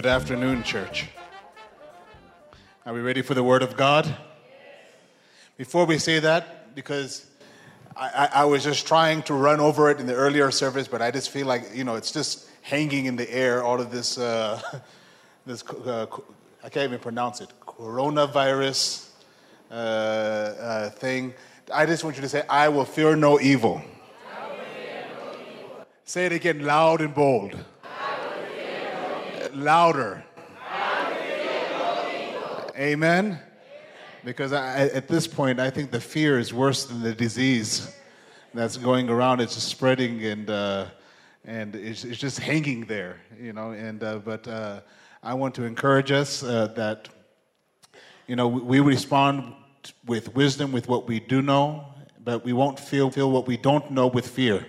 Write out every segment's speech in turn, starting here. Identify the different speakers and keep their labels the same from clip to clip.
Speaker 1: Good afternoon, church. Are we ready for the Word of God? Before we say that, because I, I, I, was just trying to run over it in the earlier service, but I just feel like, you know, it's just hanging in the air, all of this, uh, this uh, I can't even pronounce it, coronavirus uh, uh, thing. I just want you to say, I will fear no evil. Fear no evil. Say it again, loud and bold. Louder. Amen. Because I, at this point, I think the fear is worse than the disease that's going around. It's just spreading and uh, and it's, it's, just hanging there, you know. And uh, but uh, I want to encourage us uh, that you know we respond with wisdom with what we do know, but we won't feel feel what we don't know with fear.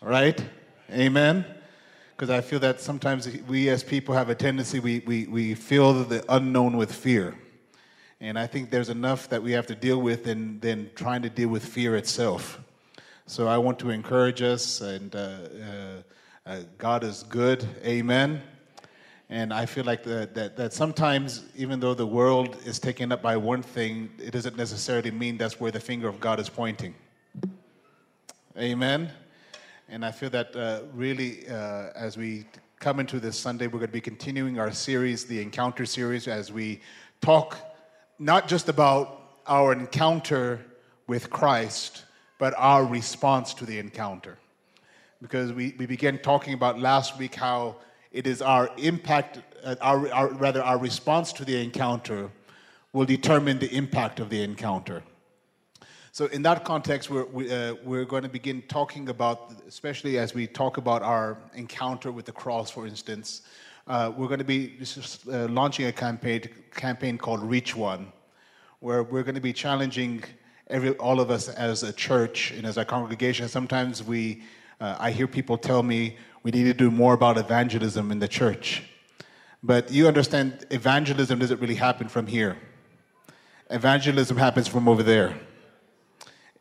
Speaker 1: Right? Amen because I feel that sometimes we as people have a tendency, we, we, we feel the unknown with fear. And I think there's enough that we have to deal with than, than trying to deal with fear itself. So I want to encourage us, and uh, uh, uh, God is good. Amen. And I feel like the, that, that sometimes, even though the world is taken up by one thing, it doesn't necessarily mean that's where the finger of God is pointing. Amen. And I feel that uh, really, uh, as we come into this Sunday, we're going to be continuing our series, the Encounter series, as we talk not just about our encounter with Christ, but our response to the encounter. Because we, we began talking about last week how it is our impact, uh, our, our, rather, our response to the encounter will determine the impact of the encounter. So, in that context, we're, we, uh, we're going to begin talking about, especially as we talk about our encounter with the cross, for instance, uh, we're going to be just, uh, launching a campaign, campaign called Reach One, where we're going to be challenging every, all of us as a church and as a congregation. Sometimes we, uh, I hear people tell me we need to do more about evangelism in the church. But you understand, evangelism doesn't really happen from here. Evangelism happens from over there.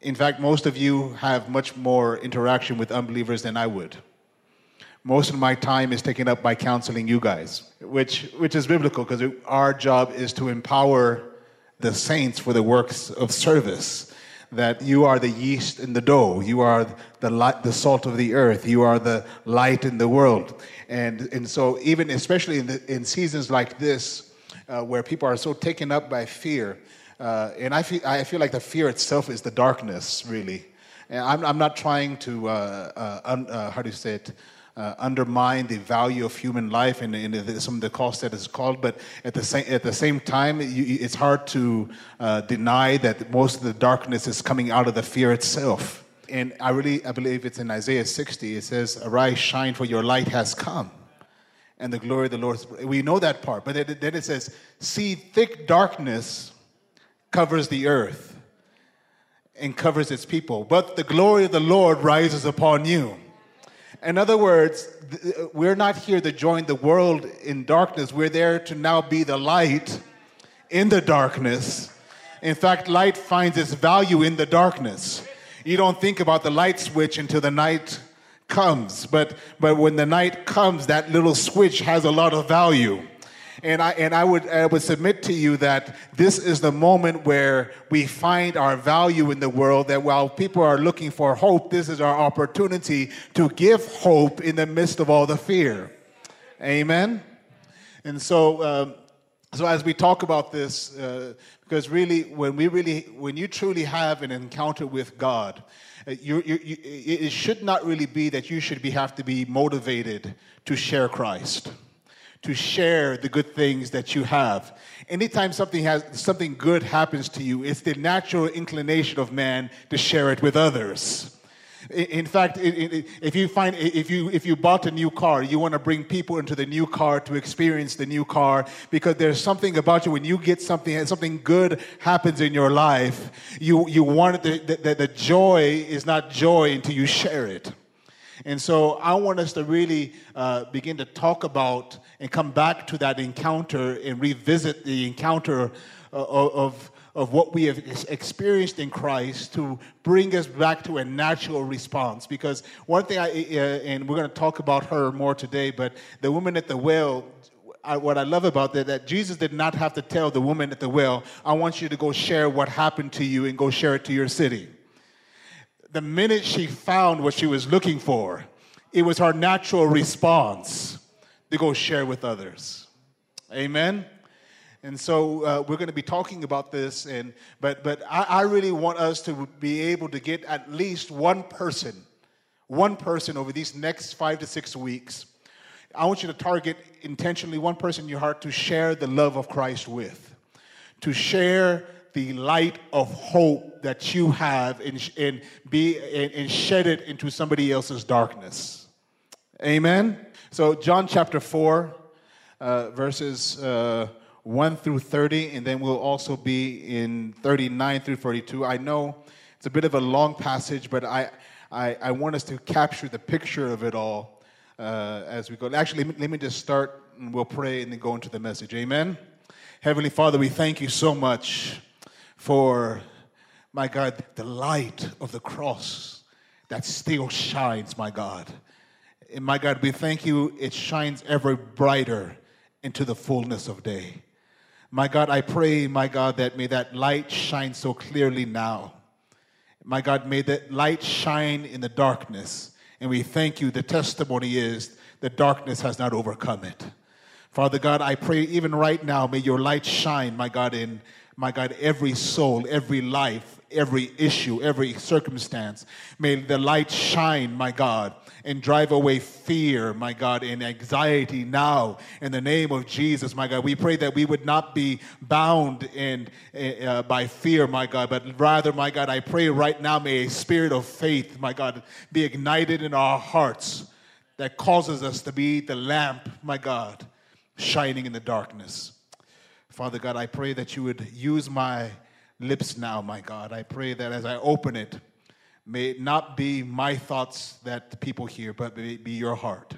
Speaker 1: In fact, most of you have much more interaction with unbelievers than I would. Most of my time is taken up by counseling you guys, which, which is biblical because our job is to empower the saints for the works of service. That you are the yeast in the dough, you are the, light, the salt of the earth, you are the light in the world. And, and so, even especially in, the, in seasons like this, uh, where people are so taken up by fear, uh, and I feel, I feel like the fear itself is the darkness, really. And I'm, I'm not trying to, uh, uh, un, uh, how do you say it, uh, undermine the value of human life and, and, some of the cost that is called, but at the same, at the same time, you, it's hard to deny that most of the darkness is coming out of the fear itself. And I really I believe it's in Isaiah 60. It says, Arise, shine, for your light has come and the glory of the Lord. We know that part, but then it says, See thick darkness covers the earth and covers its people, but the glory of the Lord rises upon you. In other words, we're not here to join the world in darkness. We're there to now be the light in the darkness. In fact, light finds its value in the darkness. You don't think about the light switch until the night comes, but, but when the night comes, that little switch has a lot of value. And I, and I, would, I would submit to you that this is the moment where we find our value in the world, that while people are looking for hope, this is our opportunity to give hope in the midst of all the fear. Amen? And so, um, so as we talk about this, uh, because really, when we really, when you truly have an encounter with God, uh, you, you, you, it should not really be that you should be, have to be motivated to share Christ to share the good things that you have. Anytime something has something good happens to you, it's the natural inclination of man to share it with others. In fact, if you find if you if you bought a new car, you want to bring people into the new car to experience the new car because there's something about you when you get something something good happens in your life. You you want the, the, the joy is not joy until you share it. And so I want us to really uh, begin to talk about and come back to that encounter and revisit the encounter uh, of, of what we have experienced in Christ to bring us back to a natural response. Because one thing, I, uh, and we're going to talk about her more today, but the woman at the well, I, what I love about that, that Jesus did not have to tell the woman at the well, I want you to go share what happened to you and go share it to your city. The minute she found what she was looking for, it was her natural response to go share with others. Amen. And so uh, we're going to be talking about this, and but but I, I really want us to be able to get at least one person, one person over these next five to six weeks. I want you to target intentionally one person in your heart to share the love of Christ with, to share the light of hope that you have and, and be and, and shed it into somebody else's darkness. Amen. So John chapter four, uh, verses. Uh, 1 through 30, and then we'll also be in 39 through 42. I know it's a bit of a long passage, but I, I, I want us to capture the picture of it all uh, as we go. Actually, let me, let me just start and we'll pray and then go into the message. Amen. Heavenly Father, we thank you so much for, my God, the light of the cross that still shines, my God. And my God, we thank you, it shines ever brighter into the fullness of day. My God, I pray, my God, that may that light shine so clearly now. My God, may that light shine in the darkness. And we thank you. The testimony is the darkness has not overcome it. Father God, I pray even right now, may your light shine, my God, in my God, every soul, every life, every issue, every circumstance. May the light shine, my God, and drive away fear, my God, and anxiety now in the name of Jesus, my God. We pray that we would not be bound in, uh, by fear, my God, but rather, my God, I pray right now, may a spirit of faith, my God, be ignited in our hearts that causes us to be the lamp, my God, shining in the darkness. Father God, I pray that you would use my lips now, my God. I pray that as I open it, May it not be my thoughts that people hear, but may it be your heart.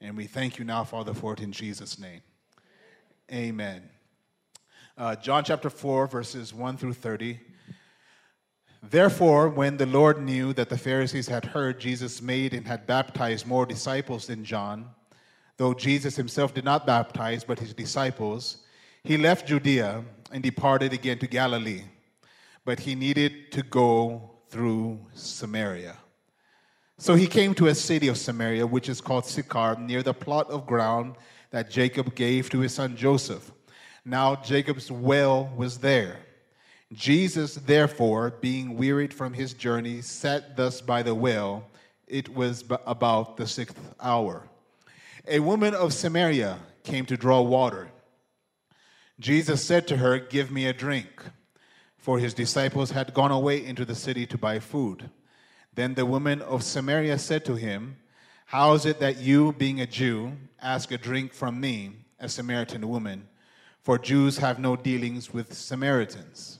Speaker 1: And we thank you now, Father, for it in Jesus' name. Amen. Uh, John chapter 4, verses 1 through 30. Therefore, when the Lord knew that the Pharisees had heard Jesus made and had baptized more disciples than John, though Jesus himself did not baptize, but his disciples, he left Judea and departed again to Galilee. But he needed to go through Samaria. So he came to a city of Samaria, which is called Sychar, near the plot of ground that Jacob gave to his son Joseph. Now Jacob's well was there. Jesus, therefore, being wearied from his journey, sat thus by the well. It was about the sixth hour. A woman of Samaria came to draw water. Jesus said to her, Give me a drink for his disciples had gone away into the city to buy food. Then the woman of Samaria said to him, How is it that you, being a Jew, ask a drink from me, a Samaritan woman? For Jews have no dealings with Samaritans.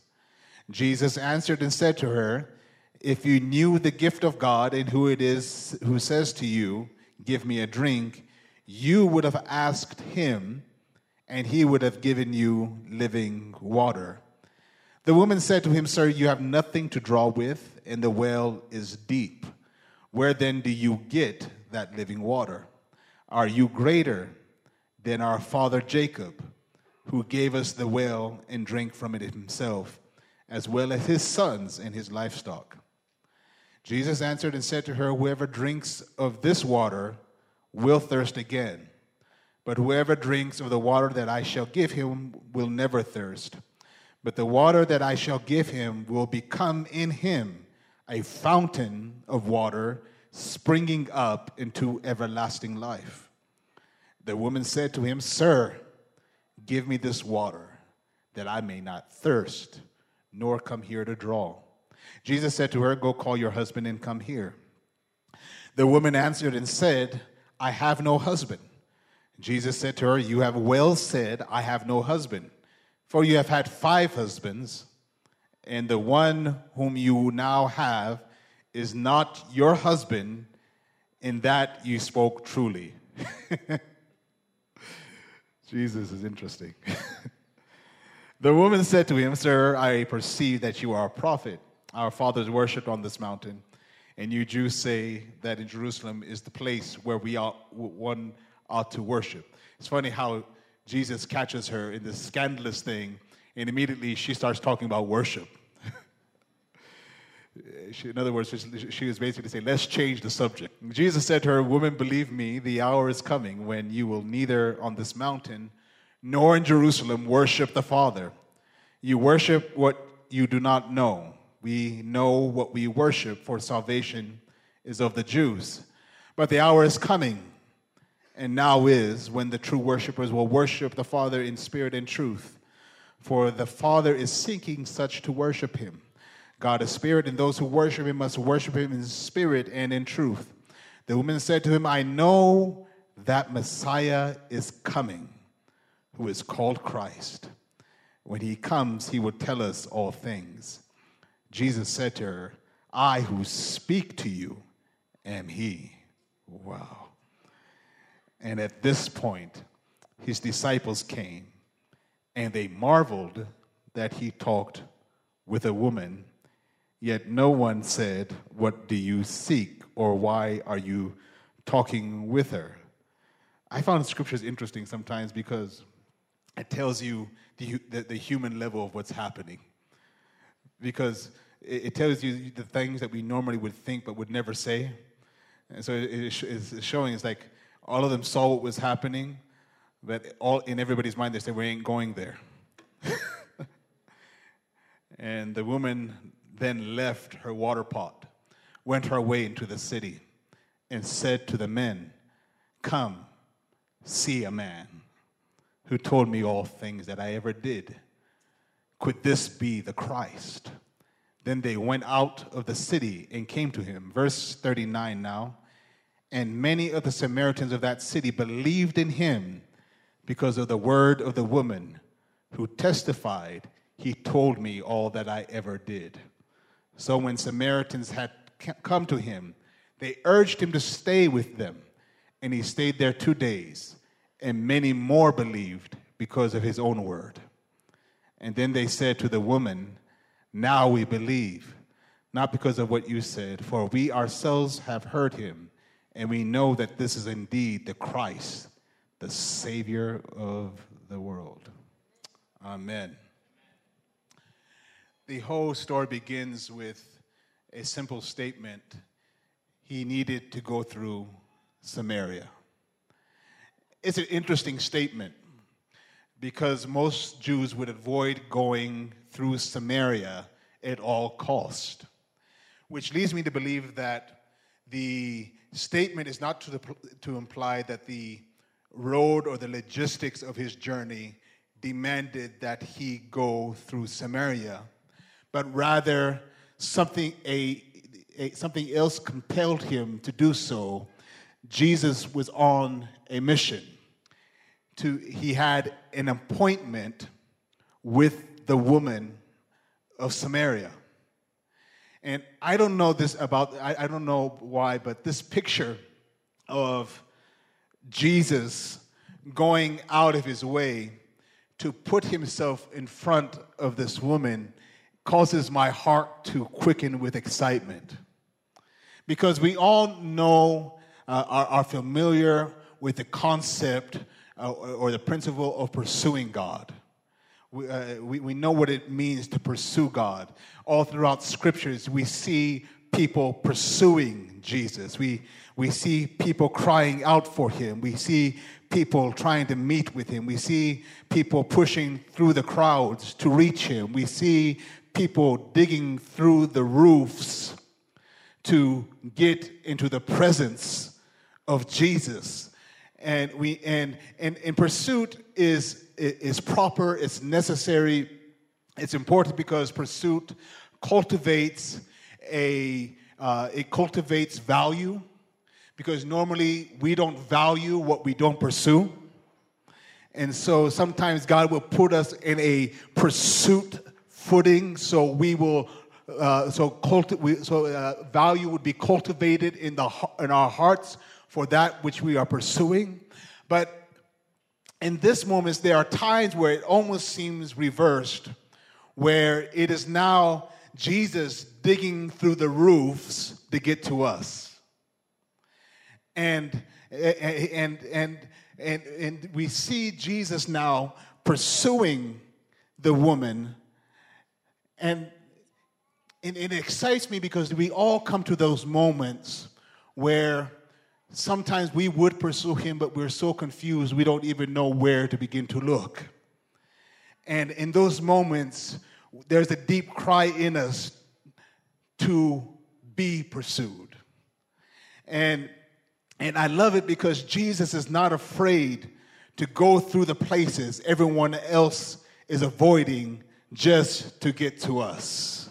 Speaker 1: Jesus answered and said to her, If you knew the gift of God and who it is who says to you, Give me a drink, you would have asked him, and he would have given you living water. The woman said to him, Sir, you have nothing to draw with, and the well is deep. Where then do you get that living water? Are you greater than our father Jacob, who gave us the well and drank from it himself, as well as his sons and his livestock? Jesus answered and said to her, Whoever drinks of this water will thirst again, but whoever drinks of the water that I shall give him will never thirst. But the water that I shall give him will become in him a fountain of water springing up into everlasting life. The woman said to him, Sir, give me this water that I may not thirst, nor come here to draw. Jesus said to her, Go call your husband and come here. The woman answered and said, I have no husband. Jesus said to her, You have well said, I have no husband. For you have had five husbands, and the one whom you now have is not your husband, in that you spoke truly. Jesus is interesting. The woman said to him, Sir, I perceive that you are a prophet. Our fathers worshipped on this mountain, and you Jews say that in Jerusalem is the place where we are one ought to worship. It's funny how Jesus catches her in this scandalous thing, and immediately she starts talking about worship. she, in other words, she, she was basically saying, Let's change the subject. Jesus said to her, Woman, believe me, the hour is coming when you will neither on this mountain nor in Jerusalem worship the Father. You worship what you do not know. We know what we worship, for salvation is of the Jews. But the hour is coming, and now is, when the true worshippers will worship the Father in spirit and truth. For the Father is seeking such to worship him. God is spirit, and those who worship him must worship him in spirit and in truth. The woman said to him, I know that Messiah is coming who is called Christ. When he comes, he will tell us all things. Jesus said to her, I who speak to you am he. Wow. And at this point, his disciples came and they marveled that he talked with a woman, yet no one said, What do you seek? or Why are you talking with her? I found scriptures interesting sometimes because it tells you the, the, the human level of what's happening. Because it, it, tells you the things that we normally would think but would never say. And so it, it's showing it's like all of them saw what was happening, but all in everybody's mind they said, We ain't going there. and the woman then left her water pot, went her way into the city, and said to the men, Come, see a man who told me all things that I ever did. Could this be the Christ? Then they went out of the city and came to him. Verse 39 now. And many of the Samaritans of that city believed in him because of the word of the woman who testified, He told me all that I ever did. So when Samaritans had come to him, they urged him to stay with them, and he stayed there two days and many more believed because of his own word. And then they said to the woman, Now we believe, not because of what you said, for we ourselves have heard him, and we know that this is indeed the Christ, the Savior of the world. Amen. The whole story begins with a simple statement He needed to go through Samaria. It's an interesting statement because most Jews would avoid going through Samaria at all cost, which leads me to believe that the statement is not to, to imply that the road or the logistics of his journey demanded that he go through Samaria, but rather something, a, a, something else compelled him to do so. Jesus was on a mission to he had an appointment with the woman of Samaria. And I don't know this about, I, I don't know why, but this picture of Jesus going out of his way to put himself in front of this woman causes my heart to quicken with excitement. Because we all know, uh, are, are familiar with the concept uh, or the principle of pursuing God. We, uh, we, we know what it means to pursue God. All throughout scriptures, we see people pursuing Jesus. We, we see people crying out for him. We see people trying to meet with him. We see people pushing through the crowds to reach him. We see people digging through the roofs to get into the presence of Jesus and we and and, and pursuit is is proper it's necessary it's important because pursuit cultivates a uh, it cultivates value because normally we don't value what we don't pursue. And so sometimes god will put us in a pursuit footing so we will uh, so culti- we, so uh, value would be cultivated in the in our hearts for that which we are pursuing. But in this moment, there are times where it almost seems reversed, where it is now Jesus digging through the roofs to get to us. And, and, and, and, and we see Jesus now pursuing the woman. And, and it excites me because we all come to those moments where sometimes we would pursue him, but we're so confused we don't even know where to begin to look. And in those moments, there's a deep cry in us to be pursued. And, and I love it because Jesus is not afraid to go through the places everyone else is avoiding just to get to us.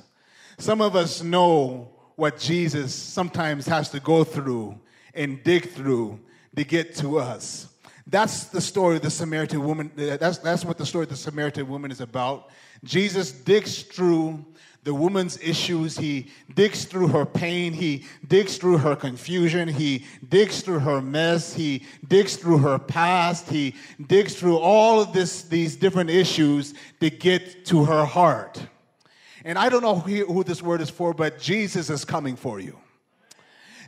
Speaker 1: Some of us know what Jesus sometimes has to go through and dig through to get to us. That's the story of the Samaritan woman. That's, that's what the story of the Samaritan woman is about. Jesus digs through the woman's issues. He digs through her pain. He digs through her confusion. He digs through her mess. He digs through her past. He digs through all of this, these different issues to get to her heart. And I don't know who, who this word is for, but Jesus is coming for you.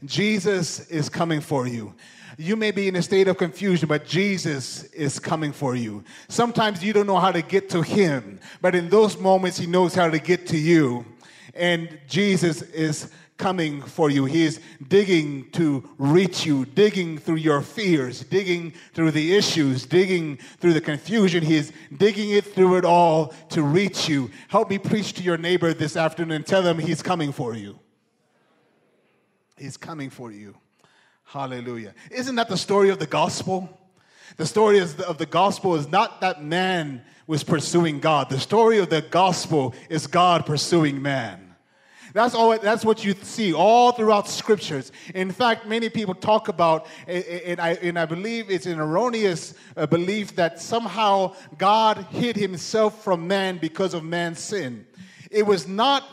Speaker 1: Jesus is coming for you. You may be in a state of confusion, but Jesus is coming for you. Sometimes you don't know how to get to Him, but in those moments, He knows how to get to you. And Jesus is coming for you. He is digging to reach you, digging through your fears, digging through the issues, digging through the confusion. He is digging it through it all to reach you. Help me preach to your neighbor this afternoon tell them He's coming for you. He's coming for you. Hallelujah. Isn't that the story of the gospel? The story of the gospel is not that man was pursuing God. The story of the gospel is God pursuing man. That's all. That's what you see all throughout scriptures. In fact, many people talk about, and I, and I believe it's an erroneous uh, belief that somehow God hid Himself from man because of man's sin. It was not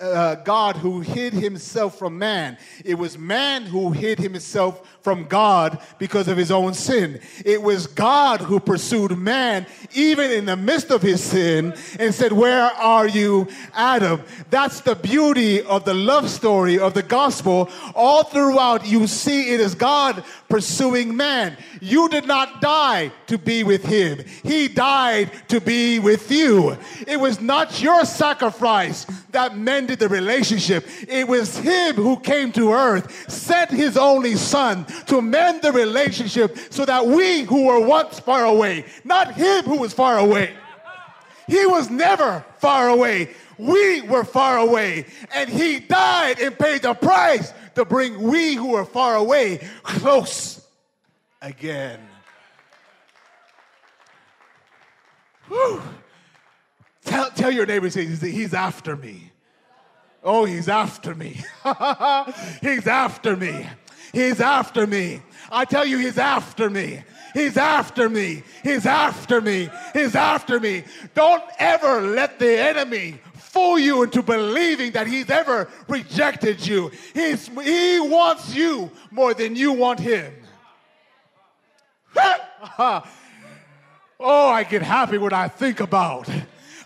Speaker 1: uh, God who hid himself from man. It was man who hid himself from God because of his own sin. It was God who pursued man even in the midst of his sin and said, Where are you, Adam? That's the beauty of the love story of the gospel. All throughout, you see it is God pursuing man. You did not die to be with him, he died to be with you. It was not your sacrifice that mended the relationship, it was him who came to earth, sent his only son to mend the relationship so that we who were once far away, not him who was far away, he was never far away. We were far away, and he died and paid the price to bring we who are far away close again. Whew. Tell, tell your neighbor, he's after me. Oh, he's after me. he's after me. He's after me. I tell you, he's after me. He's after me. He's after me. He's after me. Don't ever let the enemy fool you into believing that he's ever rejected you. He's, he wants you more than you want him. oh, I get happy when I think about.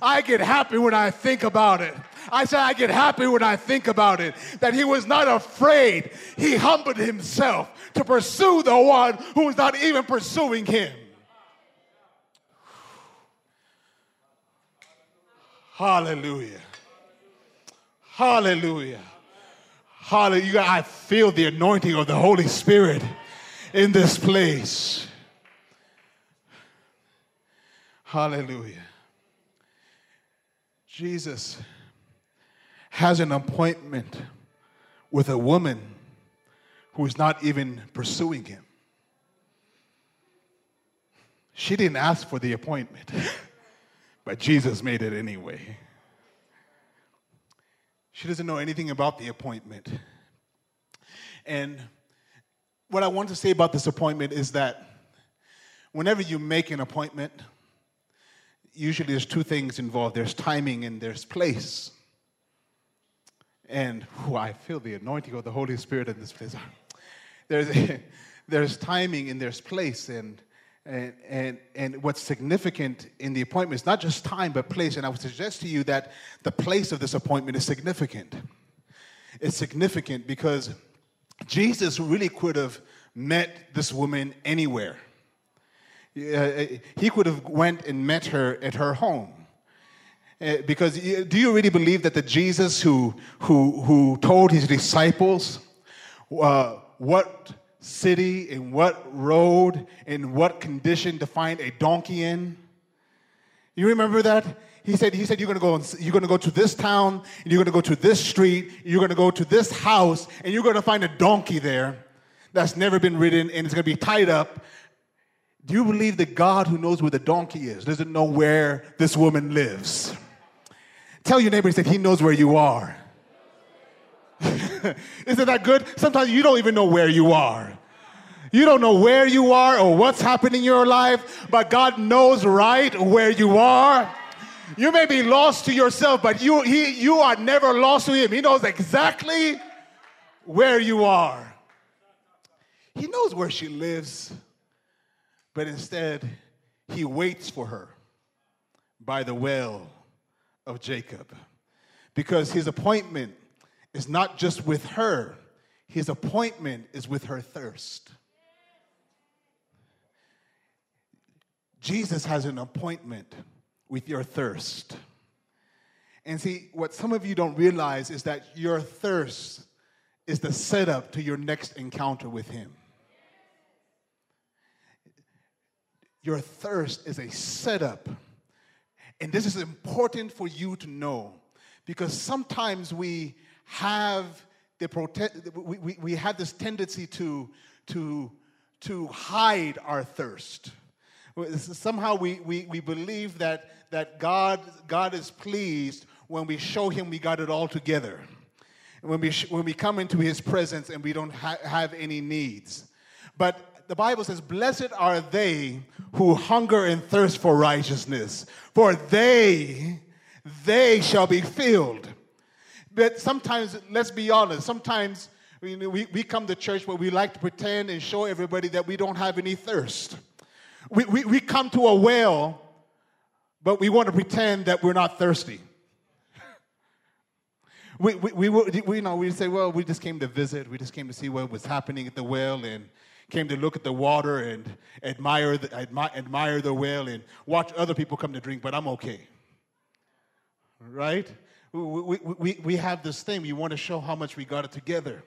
Speaker 1: I get happy when I think about it. I said, I get happy when I think about it. That he was not afraid. He humbled himself to pursue the one who was not even pursuing him. Hallelujah. Hallelujah. Hallelujah. I feel the anointing of the Holy Spirit in this place. Hallelujah. Jesus has an appointment with a woman who is not even pursuing him. She didn't ask for the appointment. But Jesus made it anyway. She doesn't know anything about the appointment. And what I want to say about this appointment is that whenever you make an appointment, usually there's two things involved there's timing and there's place. And whew, I feel the anointing of the Holy Spirit in this place. There's, there's timing and there's place. And And, and, and what's significant in the appointment is not just time, but place. And I would suggest to you that the place of this appointment is significant. It's significant because Jesus really could have met this woman anywhere. Uh, he could have went and met her at her home. Uh, because do you really believe that the Jesus who, who, who told his disciples uh, what city, in what road, in what condition to find a donkey in? You remember that? He said, he said you're gonna go you're gonna go to this town, and you're gonna go to this street, you're gonna go to this house, and you're gonna find a donkey there that's never been ridden and it's gonna be tied up. Do you believe that God who knows where the donkey is doesn't know where this woman lives? Tell your neighbor, he said, He knows where you are. Isn't that good? Sometimes you don't even know where you are. You don't know where you are or what's happening in your life, but God knows right where you are. You may be lost to yourself, but you, he, you are never lost to Him. He knows exactly where you are. He knows where she lives, but instead, He waits for her by the well of Jacob. Because his appointment is not just with her, his appointment is with her thirst. Jesus has an appointment with your thirst. And see, what some of you don't realize is that your thirst is the setup to your next encounter with Him. Your thirst is a setup and this is important for you to know because sometimes we have the prote- we, we, we have this tendency to, to, to hide our thirst. Somehow we, we, we believe that, that God, God is pleased when we show him we got it all together. When we, when we come into his presence and we don't ha- have any needs. But the Bible says, Blessed are they who hunger and thirst for righteousness, for they, they shall be filled. But sometimes, let's be honest, sometimes we, we come to church where we like to pretend and show everybody that we don't have any thirst. We, we, we come to a well, but we want to pretend that we're not thirsty. we, we, we, we, you know, we say, well, we just came to visit. We just came to see what was happening at the well, and came to look at the water and admire the, admire, admire the well and watch other people come to drink, but I'm okay. Right? We, we, we, we have this thing. We want to show how much we got it together.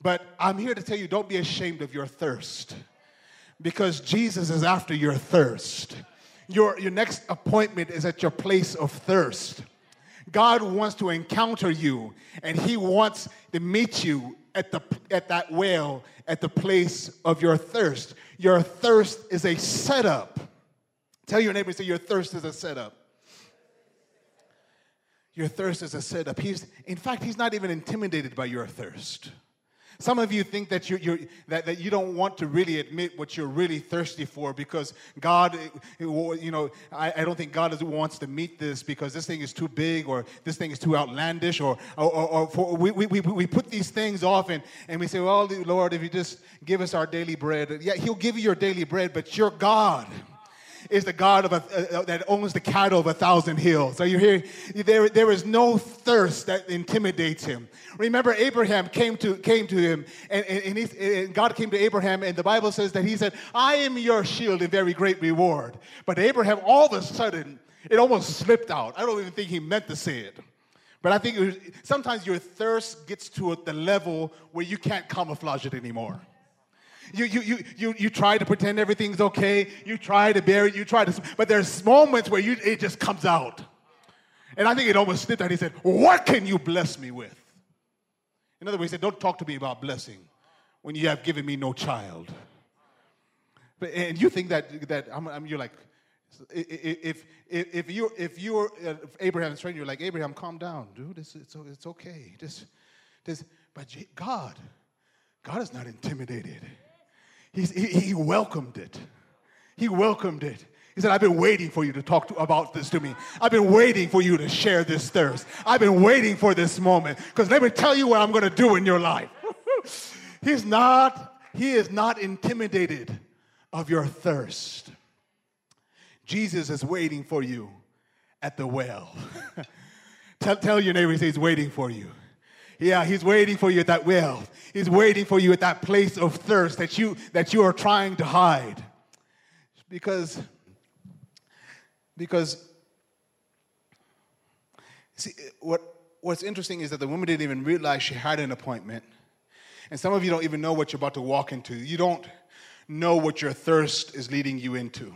Speaker 1: But I'm here to tell you don't be ashamed of your thirst because Jesus is after your thirst. Your, your next appointment is at your place of thirst. God wants to encounter you and He wants to meet you at, the, at that well, at the place of your thirst. Your thirst is a setup. Tell your neighbor, say, Your thirst is a setup. Your thirst is a setup. He's, in fact, he's not even intimidated by your thirst. Some of you think that, you're, you're, that, that you don't want to really admit what you're really thirsty for because God, you know, I, I don't think God wants to meet this because this thing is too big or this thing is too outlandish or, or, or for, we, we, we put these things off and, and we say, well, Lord, if you just give us our daily bread. Yeah, He'll give you your daily bread, but you're God is the God of a, uh, that owns the cattle of a thousand hills. Are you hearing? There, there is no thirst that intimidates him. Remember, Abraham came to, came to him, and, and, he, and, God came to Abraham, and the Bible says that he said, I am your shield and very great reward. But Abraham, all of a sudden, it almost slipped out. I don't even think he meant to say it. But I think was, sometimes your thirst gets to the level where you can't camouflage it anymore. You, you, you, you, you try to pretend everything's okay. You try to bury it. You try to, but there's moments where you, it just comes out. And I think it almost slipped out. He said, What can you bless me with? In other words, he said, Don't talk to me about blessing when you have given me no child. But, and you think that, that I'm, I'm, you're like, if, if, if you're, if you're Abraham's friend, you're like, Abraham, calm down, dude. It's, it's, it's okay. Just, just, but God, God is not intimidated. He, he welcomed it. He welcomed it. He said, I've been waiting for you to talk to, about this to me. I've been waiting for you to share this thirst. I've been waiting for this moment because let me tell you what I'm going to do in your life. He's not, he is not intimidated of your thirst. Jesus is waiting for you at the well. tell, tell your neighbor, he's waiting for you. Yeah, he's waiting for you at that well. He's waiting for you at that place of thirst that you that you are trying to hide. Because because see what what's interesting is that the woman didn't even realize she had an appointment. And some of you don't even know what you're about to walk into. You don't know what your thirst is leading you into.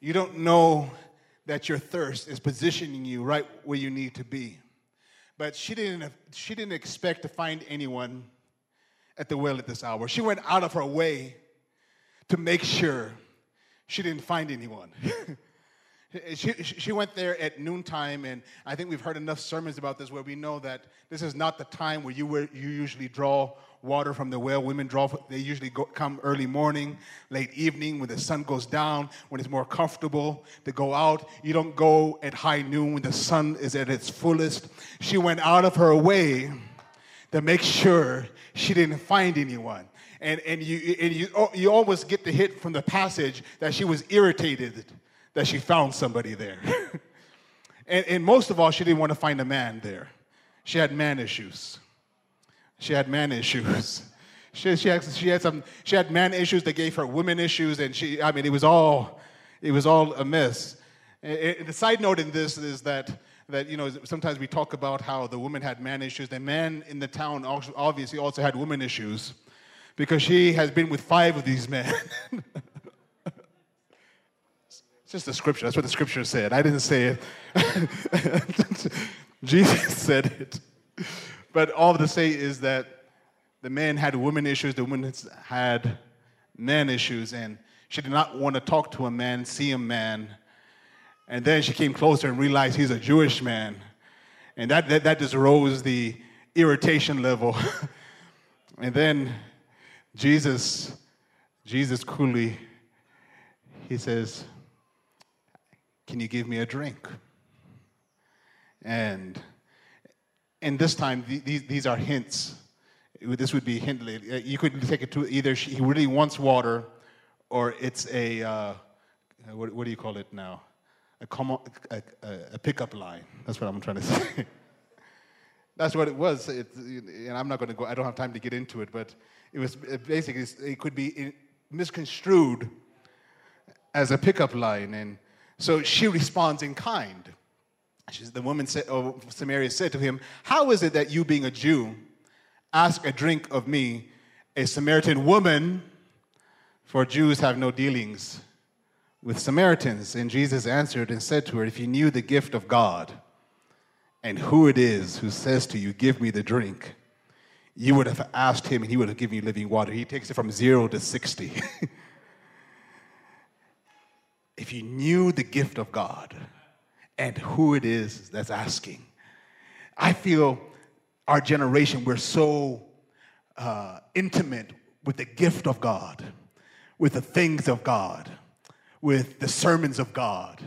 Speaker 1: You don't know that your thirst is positioning you right where you need to be. But she didn't, she didn't expect to find anyone at the well at this hour. She went out of her way to make sure she didn't find anyone. she, she went there at noontime, and I think we've heard enough sermons about this where we know that this is not the time where you, were, you usually draw water from the well. Women draw, they usually go, come early morning, late evening when the sun goes down, when it's more comfortable to go out. You don't go at high noon when the sun is at its fullest. She went out of her way to make sure she didn't find anyone. And, and, you, and you, oh, you always get the hit from the passage that she was irritated that she found somebody there. and, and most of all, she didn't want to find a man there. She had man issues. She had man issues. She, she, had, she, had some, she had man issues that gave her women issues, and she, I mean, it was all, it was all a mess. And the side note in this is that, that, you know, sometimes we talk about how the woman had man issues. The man in the town obviously also had woman issues because she has been with five of these men. it's just the scripture. That's what the scripture said. I didn't say it. Jesus said it. But all to say is that the man had women issues, the woman had man issues, and she did not want to talk to a man, see a man. And then she came closer and realized he's a Jewish man. And that, that, that just rose the irritation level. and then Jesus, Jesus coolly, he says, Can you give me a drink? And and this time, these, these are hints. This would be hint. Uh, you could take it to either he really wants water, or it's a uh, what, what, do you call it now? A, com- a, a, pickup line. That's what I'm trying to say. That's what it was. It, and I'm not going to go. I don't have time to get into it, but it was basically it could be misconstrued as a pickup line, and so she responds in kind. The woman said, oh, Samaria said to him, How is it that you, being a Jew, ask a drink of me, a Samaritan woman? For Jews have no dealings with Samaritans. And Jesus answered and said to her, If you knew the gift of God and who it is who says to you, Give me the drink, you would have asked him and he would have given you living water. He takes it from zero to 60. if you knew the gift of God, and who it is that's asking. I feel our generation, we're so uh, intimate with the gift of God, with the things of God, with the sermons of God,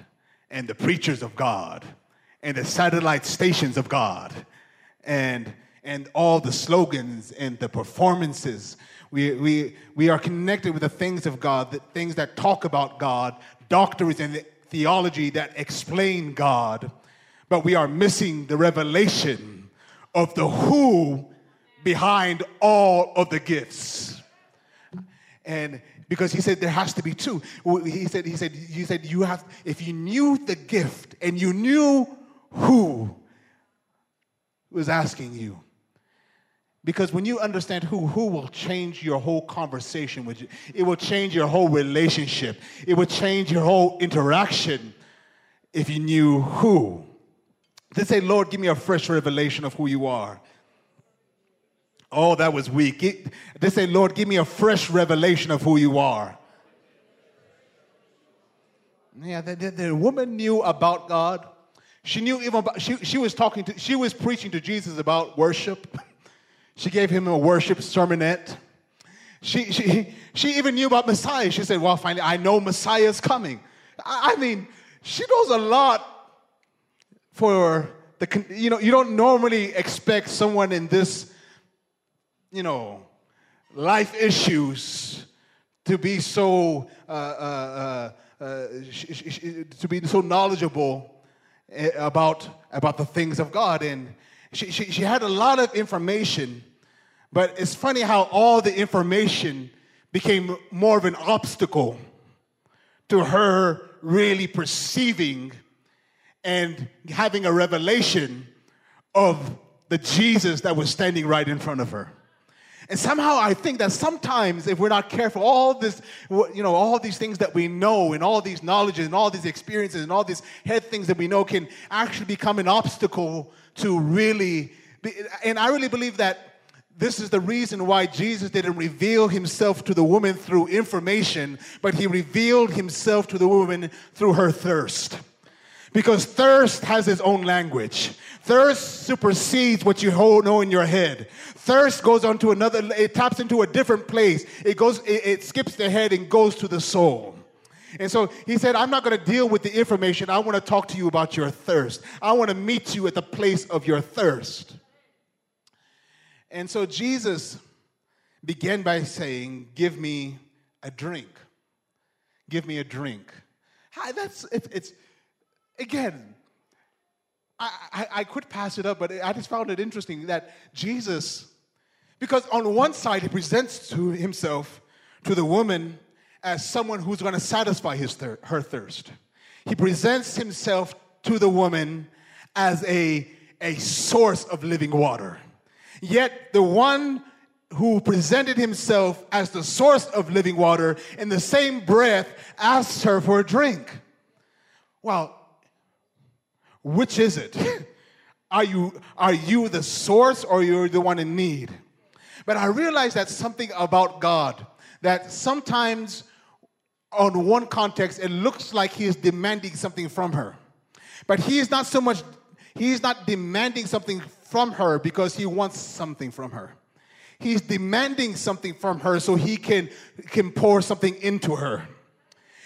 Speaker 1: and the preachers of God, and the satellite stations of God, and, and all the slogans and the performances. We, we, we are connected with the things of God, the things that talk about God, doctrines and theology that explain God, but we are missing the revelation of the who behind all of the gifts. And because he said there has to be two. He said, he said, he said, you have, if you knew the gift and you knew who was asking you, because when you understand who, who will change your whole conversation with you. It will change your whole relationship. It will change your whole interaction if you knew who. They say, Lord, give me a fresh revelation of who you are. Oh, that was weak. They say, Lord, give me a fresh revelation of who you are. Yeah, the, the, the woman knew about God. She knew even about, she, she was talking to, she was preaching to Jesus about worship. She gave him a worship sermonette. She, she, she even knew about Messiah. She said, Well, finally, I know Messiah's coming. I, I mean, she knows a lot for the, you know, you don't normally expect someone in this, you know, life issues to be so uh, uh, uh, uh to be so knowledgeable eh, about about the things of God, and she, she, she had a lot of information. But it's funny how all the information became more of an obstacle to her really perceiving and having a revelation of the Jesus that was standing right in front of her. And somehow I think that sometimes if we're not careful, all this, you know, all these things that we know and all these knowledges and all these experiences and all these head things that we know can actually become an obstacle to really, be, and I really believe that this is the reason why Jesus didn't reveal himself to the woman through information, but he revealed himself to the woman through her thirst. Because thirst has its own language. Thirst supersedes what you know in your head. Thirst goes on to another, it taps into a different place. It goes, it, it skips the head and goes to the soul. And so he said, I'm not going to deal with the information. I want to talk to you about your thirst. I want to meet you at the place of your thirst. And so Jesus began by saying, Give me a drink. Give me a drink. Hi, that's, it, it's, again, I, I, I could pass it up, but I just found it interesting that Jesus, because on one side, he presents to himself, to the woman, as someone who's going to satisfy his thir- her thirst. He presents himself to the woman as a, a source of living water. Yet the one who presented himself as the source of living water in the same breath asks her for a drink. Well, which is it? are, you, are you the source or you're the one in need? But I realize that something about God that sometimes, on one context, it looks like He is demanding something from her. But He is not so much, He is not demanding something from her because He wants something from her. He's demanding something from her so He can, can pour something into her.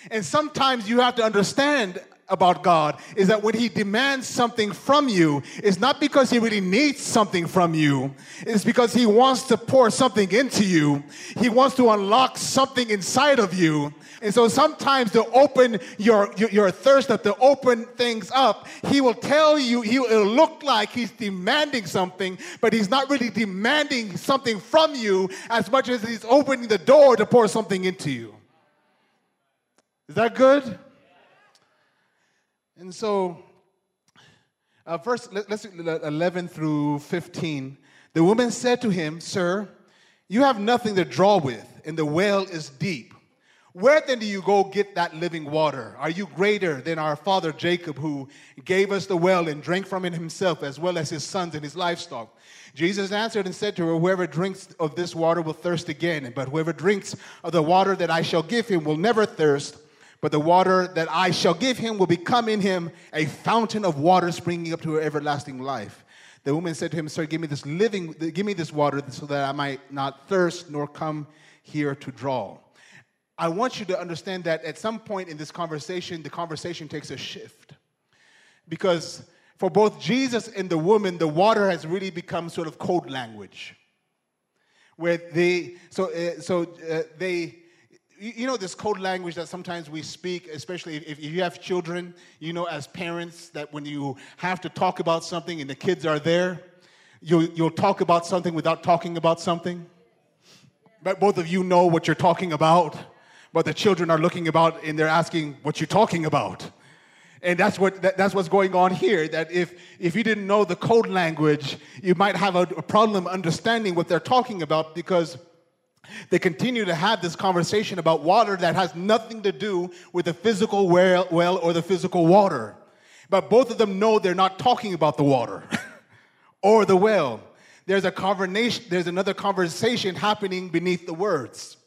Speaker 1: And sometimes you have to understand about God is that when He demands something from you, it's not because He really needs something from you, it's because He wants to pour something into you. He wants to unlock something inside of you. And so sometimes to open your, your, your thirst up, to open things up, He will tell you, He will look like He's demanding something, but He's not really demanding something from you as much as He's opening the door to pour something into you. Is that good? And so, uh, let, us 11 through 15. The woman said to him, Sir, you have nothing to draw with, and the well is deep. Where then do you go get that living water? Are you greater than our father Jacob, who gave us the well and drank from it himself, as well as his sons and his livestock? Jesus answered and said to her, Whoever drinks of this water will thirst again, but whoever drinks of the water that I shall give him will never thirst. But the water that I shall give him will become in him a fountain of water springing up to everlasting life. The woman said to him, Sir, give me this living, give me this water so that I might not thirst nor come here to draw. I want you to understand that at some point in this conversation, the conversation takes a shift. Because for both Jesus and the woman, the water has really become sort of code language. Where they, so, uh, so uh, they, you know this code language that sometimes we speak especially if, you have children you know as parents that when you have to talk about something and the kids are there you'll, you'll talk about something without talking about something. But both of you know what you're talking about but the children are looking about and they're asking what you're talking about. And that's what that, that's what's going on here that if if you didn't know the code language you might have a, a problem understanding what they're talking about because they continue to have this conversation about water that has nothing to do with the physical well, or the physical water. But both of them know they're not talking about the water or the well. There's a conversation, there's another conversation happening beneath the words.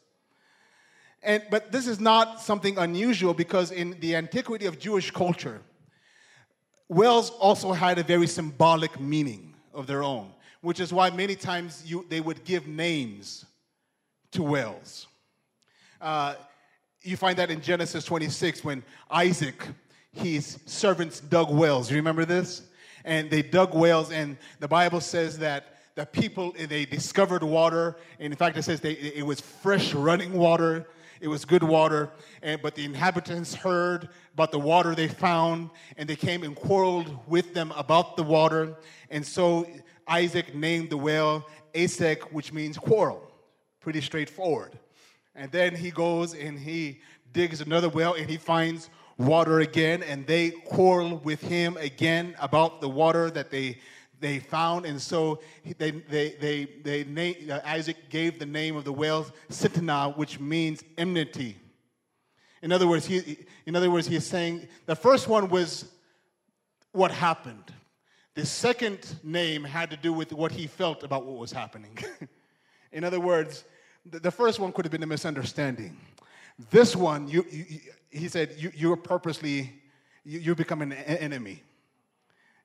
Speaker 1: And, but this is not something unusual because in the antiquity of Jewish culture, wells also had a very symbolic meaning of their own, which is why many times you, they would give names to wells. Uh, you find that in Genesis 26 when Isaac, his servants dug wells. You remember this? And they dug wells, and the Bible says that the people they discovered water. And in fact, it says they, it was fresh running water. it was good water. And, but the inhabitants heard about the water they found, and they came and quarreled with them about the water. And so Isaac named the well Esek, which means quarrel. Pretty straightforward. And then he goes and he digs another well and he finds water again, and they quarrel with him again about the water that they they found, and so they, they, they, they, they uh, Isaac gave the name of the well Sitnah, which means enmity. In other words, he, in other words, he is saying the first one was what happened. The second name had to do with what he felt about what was happening. in other words, the, first one could have been a misunderstanding. This one, you, you, he said, you, you're purposely, you, you become an enemy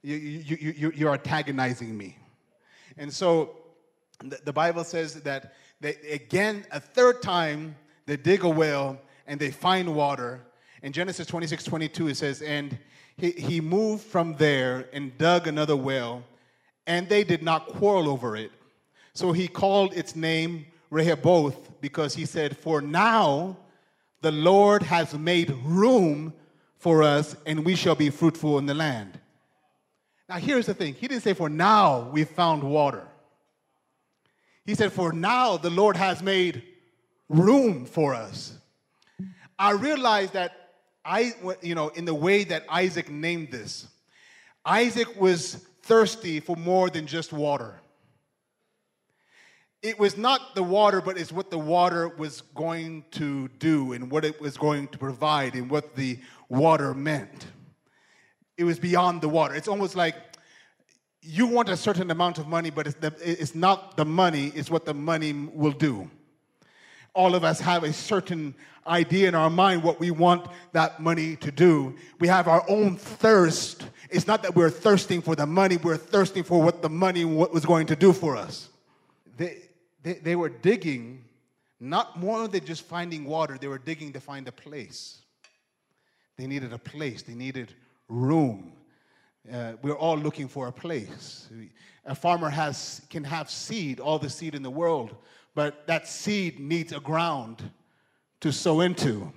Speaker 1: you, you, you, you're antagonizing me. And so the, the Bible says that they, again, a third time, they dig a well and they find water. In Genesis 26 22, it says, And he, he moved from there and dug another well, and they did not quarrel over it. So he called its name Rehoboth because he said, For now the Lord has made room for us, and we shall be fruitful in the land. Now, here's the thing He didn't say, For now we found water. He said, For now the Lord has made room for us. I realized that I, you know, in the way that Isaac named this, Isaac was thirsty for more than just water. It was not the water, but it's what the water was going to do and what it was going to provide and what the water meant it was beyond the water. It's almost like you want a certain amount of money, but it's, the, it's not the money, it's what the money will do. All of us have a certain idea in our mind what we want that money to do. We have our own thirst. It's not that we're thirsting for the money, we're thirsting for what the money was going to do for us. They, they were digging, not more than just finding water, they were digging to find a place. They needed a place, they needed room. Uh, we're all looking for a place. A farmer has, can have seed, all the seed in the world, but that seed needs a ground to sow into.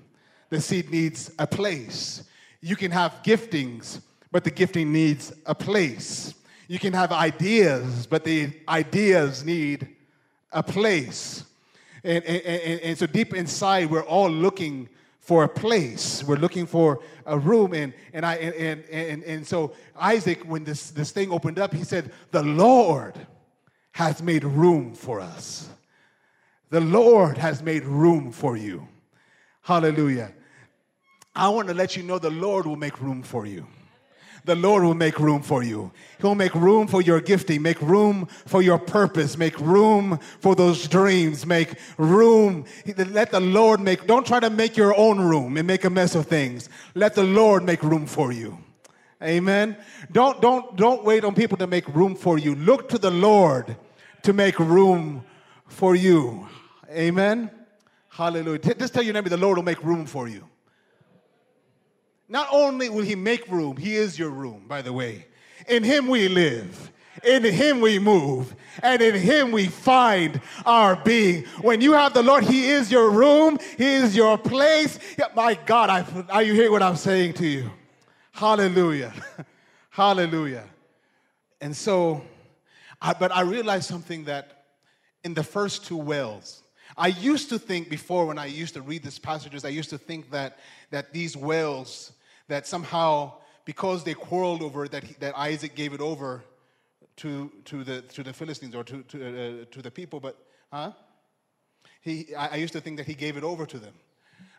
Speaker 1: The seed needs a place. You can have giftings, but the gifting needs a place. You can have ideas, but the ideas need a place. And, and, and, so deep inside, we're all looking for a place. We're looking for a room. And, and, I, and, and, and so Isaac, when this, this thing opened up, he said, The Lord has made room for us. The Lord has made room for you. Hallelujah. I want to let you know the Lord will make room for you the Lord will make room for you. He'll make room for your gifting, make room for your purpose, make room for those dreams, make room. Let the Lord make, don't try to make your own room and make a mess of things. Let the Lord make room for you. Amen. Don't, don't, don't wait on people to make room for you. Look to the Lord to make room for you. Amen. Hallelujah. Just tell your neighbor the Lord will make room for you. Not only will He make room, He is your room, by the way. In Him we live. In Him we move, and in Him we find our being. When you have the Lord, He is your room, He is your place. My God, I, are you hear what I'm saying to you? Hallelujah. Hallelujah. And so, I, but I realized something that in the first two wells, I used to think before when I used to read these passages, I used to think that, that these wells that somehow, because they quarreled over it, that, he, that Isaac gave it over to, to, the, to the Philistines or to, to, uh, to the people, but, huh? He, I, I used to think that he gave it over to them.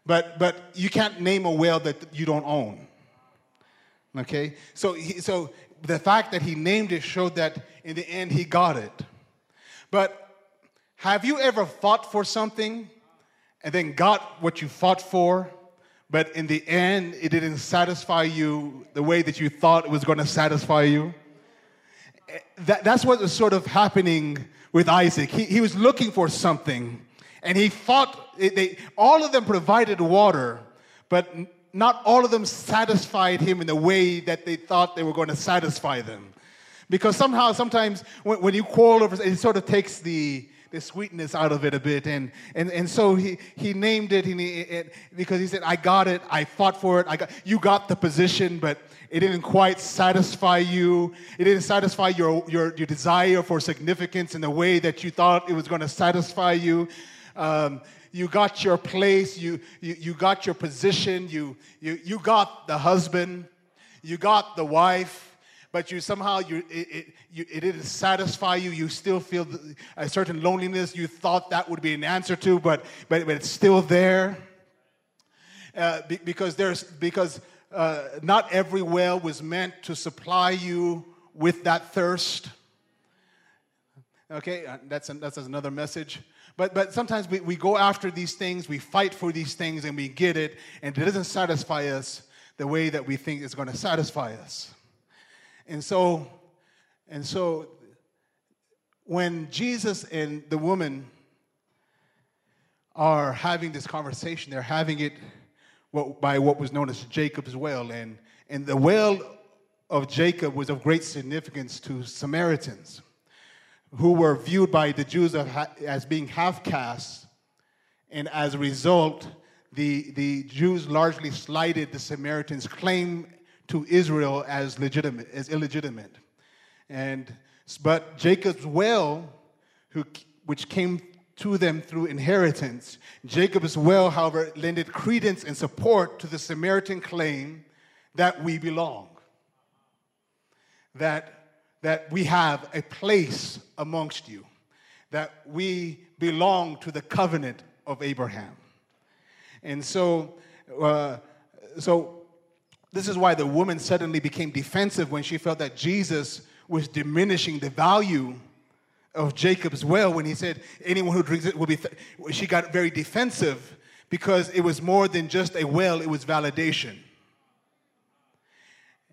Speaker 1: But, but you can't name a well that you don't own. Okay? So, he, so the fact that he named it showed that in the end he got it. But have you ever fought for something and then got what you fought for but in the end, it didn't satisfy you the way that you thought it was going to satisfy you. That, that's what was sort of happening with Isaac. He, he was looking for something, and he fought. they, all of them provided water, but not all of them satisfied him in the way that they thought they were going to satisfy them. Because somehow, sometimes when, when you quarrel over, it sort of takes the, the sweetness out of it a bit. And, and, and so he, he named it, and he, because he said, I got it, I fought for it, I got, you got the position, but it didn't quite satisfy you. It didn't satisfy your, your, your desire for significance in the way that you thought it was going to satisfy you. Um, you got your place, you, you, you got your position, you, you, you got the husband, you got the wife, but you somehow you, it, it, you, it didn't satisfy you. You still feel a certain loneliness you thought that would be an answer to, but, but, but it's still there. Uh, be, because there's because uh, not every well was meant to supply you with that thirst. Okay, uh, that's, that's another message. But, but sometimes we, we go after these things, we fight for these things, and we get it, and it doesn't satisfy us the way that we think it's going to satisfy us. And so, and so when Jesus and the woman are having this conversation, they're having it by what was known as Jacob's well. And, and the well of Jacob was of great significance to Samaritans who were viewed by the Jews as being half castes, and as a result, the, the Jews largely slighted the Samaritans' claim to Israel as legitimate, as illegitimate. And but Jacob's well, who, which came to them through inheritance, Jacob's well, however, lended credence and support to the Samaritan claim that we belong. That that we have a place amongst you, that we belong to the covenant of Abraham. And so, uh, so this is why the woman suddenly became defensive when she felt that Jesus was diminishing the value of Jacob's well when he said, Anyone who drinks it will be. Th-. She got very defensive because it was more than just a well, it was validation.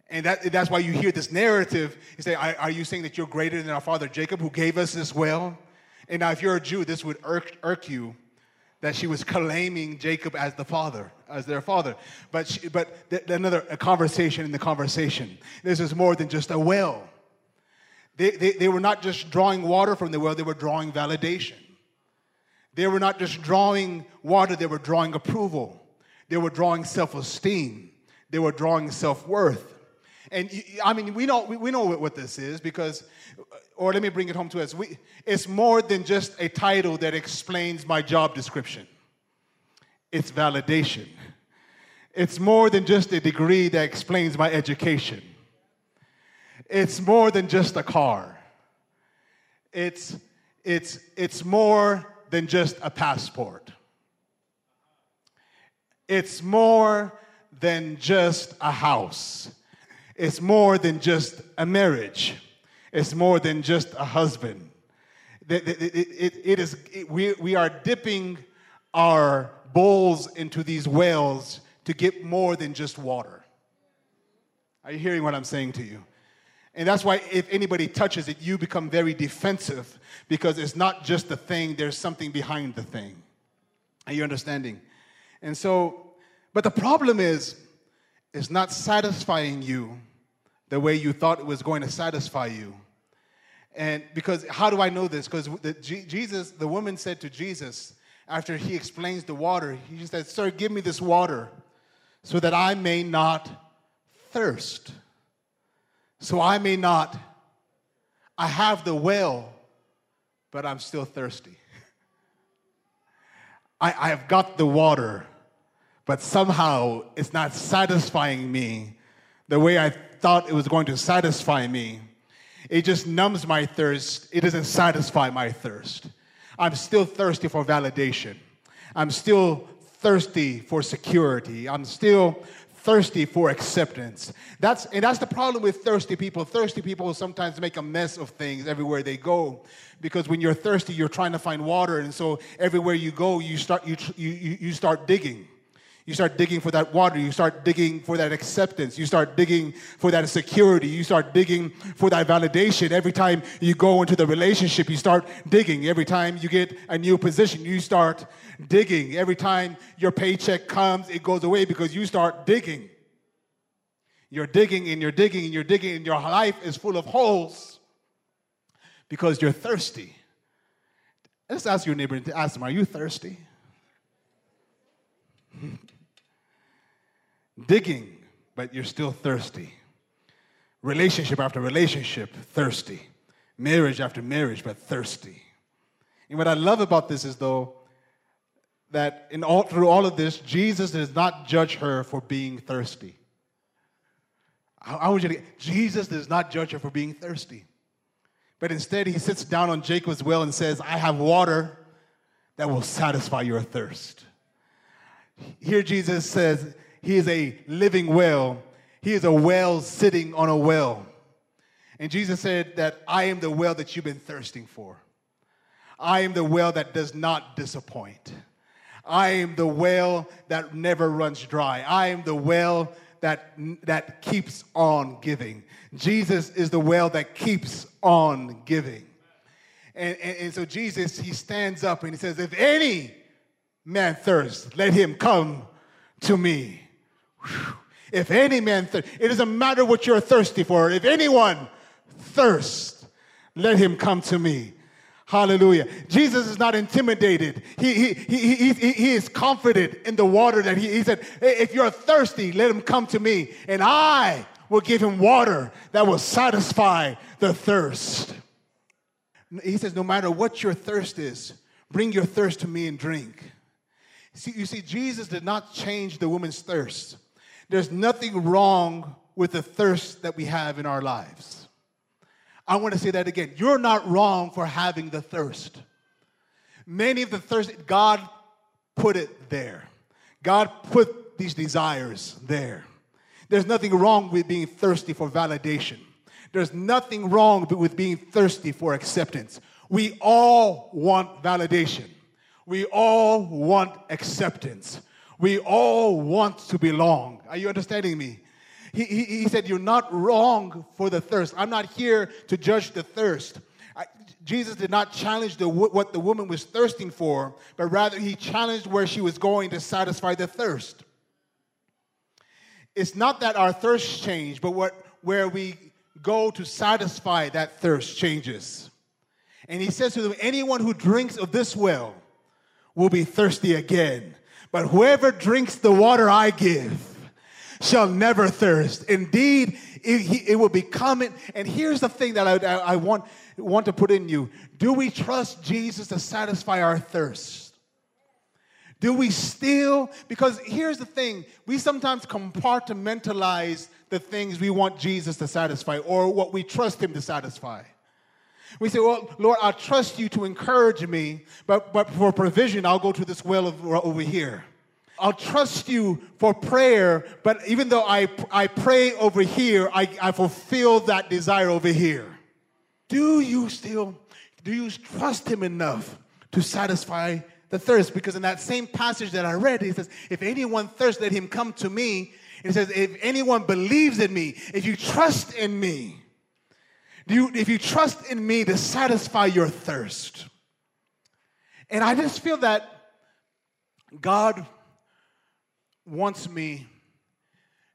Speaker 1: And that, that's why you hear this narrative. You say, are, you saying that you're greater than our father Jacob who gave us this well? And now, if you're a Jew, this would irk, irk you that she was claiming Jacob as the father, as their father. But, she, but th- another a conversation in the conversation. This is more than just a well. They, they, they were not just drawing water from the well, they were drawing validation. They were not just drawing water, they were drawing approval. They were drawing self esteem. They were drawing self worth. And I mean, we know, we know what this is because, or let me bring it home to us. We, it's more than just a title that explains my job description, it's validation. It's more than just a degree that explains my education. It's more than just a car. It's, it's, it's more than just a passport. It's more than just a house. It's more than just a marriage, it's more than just a husband. It, it, it, it is, we, we are dipping our bowls into these wells to get more than just water. Are you hearing what I'm saying to you? And that's why if anybody touches it, you become very defensive because it's not just the thing, there's something behind the thing. Are you understanding? And so, but the problem is, is not satisfying you the way you thought it was going to satisfy you. And because how do I know this? Because Jesus, the woman said to Jesus, after he explains the water, he said, Sir, give me this water so that I may not thirst. So I may not, I have the well, but I'm still thirsty. I, I have got the water, but somehow it's not satisfying me the way I thought it was going to satisfy me. It just numbs my thirst. It doesn't satisfy my thirst. I'm still thirsty for validation. I'm still thirsty for security. I'm still thirsty for acceptance. That's and that's the problem with thirsty people. Thirsty people sometimes make a mess of things everywhere they go because when you're thirsty, you're trying to find water, and so everywhere you go, you start you you you start digging. You start digging for that water. You start digging for that acceptance. You start digging for that security. You start digging for that validation. Every time you go into the relationship, you start digging. Every time you get a new position, you start digging. Every time your paycheck comes, it goes away because you start digging. You're digging and you're digging and you're digging, and your life is full of holes because you're thirsty. Let's ask your neighbor, ask them, are you thirsty? Digging, but you're still thirsty. Relationship after relationship, thirsty. Marriage after marriage, but thirsty. And what I love about this is, though, that in all, through all of this, Jesus does not judge her for being thirsty. I, I want you to, get, Jesus does not judge her for being thirsty. But instead, he sits down on Jacob's well and says, I have water that will satisfy your thirst. Here, Jesus says, He is a living well. He is a well sitting on a well. And Jesus said that I am the well that you've been thirsting for. I am the well that does not disappoint. I am the well that never runs dry. I am the well that, that keeps on giving. Jesus is the well that keeps on giving. And, and, and so Jesus, he stands up and he says, If any man thirst, let him come to me. If any man thirst, it doesn't matter what you're thirsty for. If anyone thirst, let him come to me. Hallelujah. Jesus is not intimidated. He, he, he, he, he is confident in the water that he, he said, if you're thirsty, let him come to me, and I will give him water that will satisfy the thirst. He says, no matter what your thirst is, bring your thirst to me and drink. See, you see, Jesus did not change the woman's thirst. There's nothing wrong with the thirst that we have in our lives. I want to say that again. You're not wrong for having the thirst. Many of the thirst, God put it there. God put these desires there. There's nothing wrong with being thirsty for validation. There's nothing wrong with being thirsty for acceptance. We all want validation. We all want acceptance. We all want to belong. Are you understanding me? He, he, he said, You're not wrong for the thirst. I'm not here to judge the thirst. I, Jesus did not challenge the, what the woman was thirsting for, but rather he challenged where she was going to satisfy the thirst. It's not that our thirst changed, but what, where we go to satisfy that thirst changes. And he says to them, Anyone who drinks of this well will be thirsty again. But whoever drinks the water I give, shall never thirst. Indeed, it, it will be coming. And here's the thing that I, I want, want to put in you Do we trust Jesus to satisfy our thirst? Do we still? Because here's the thing we sometimes compartmentalize the things we want Jesus to satisfy or what we trust Him to satisfy. We say, Well, Lord, I trust you to encourage me, but, but for provision, I'll go to this well uh, over here. I'll trust you for prayer, but even though I, I pray over here, I, I fulfill that desire over here. Do you still, do you trust him enough to satisfy the thirst? Because in that same passage that I read, he says, if anyone thirsts, let him come to me. He says, if anyone believes in me, if you trust in me, do you, if you trust in me to satisfy your thirst. And I just feel that God wants me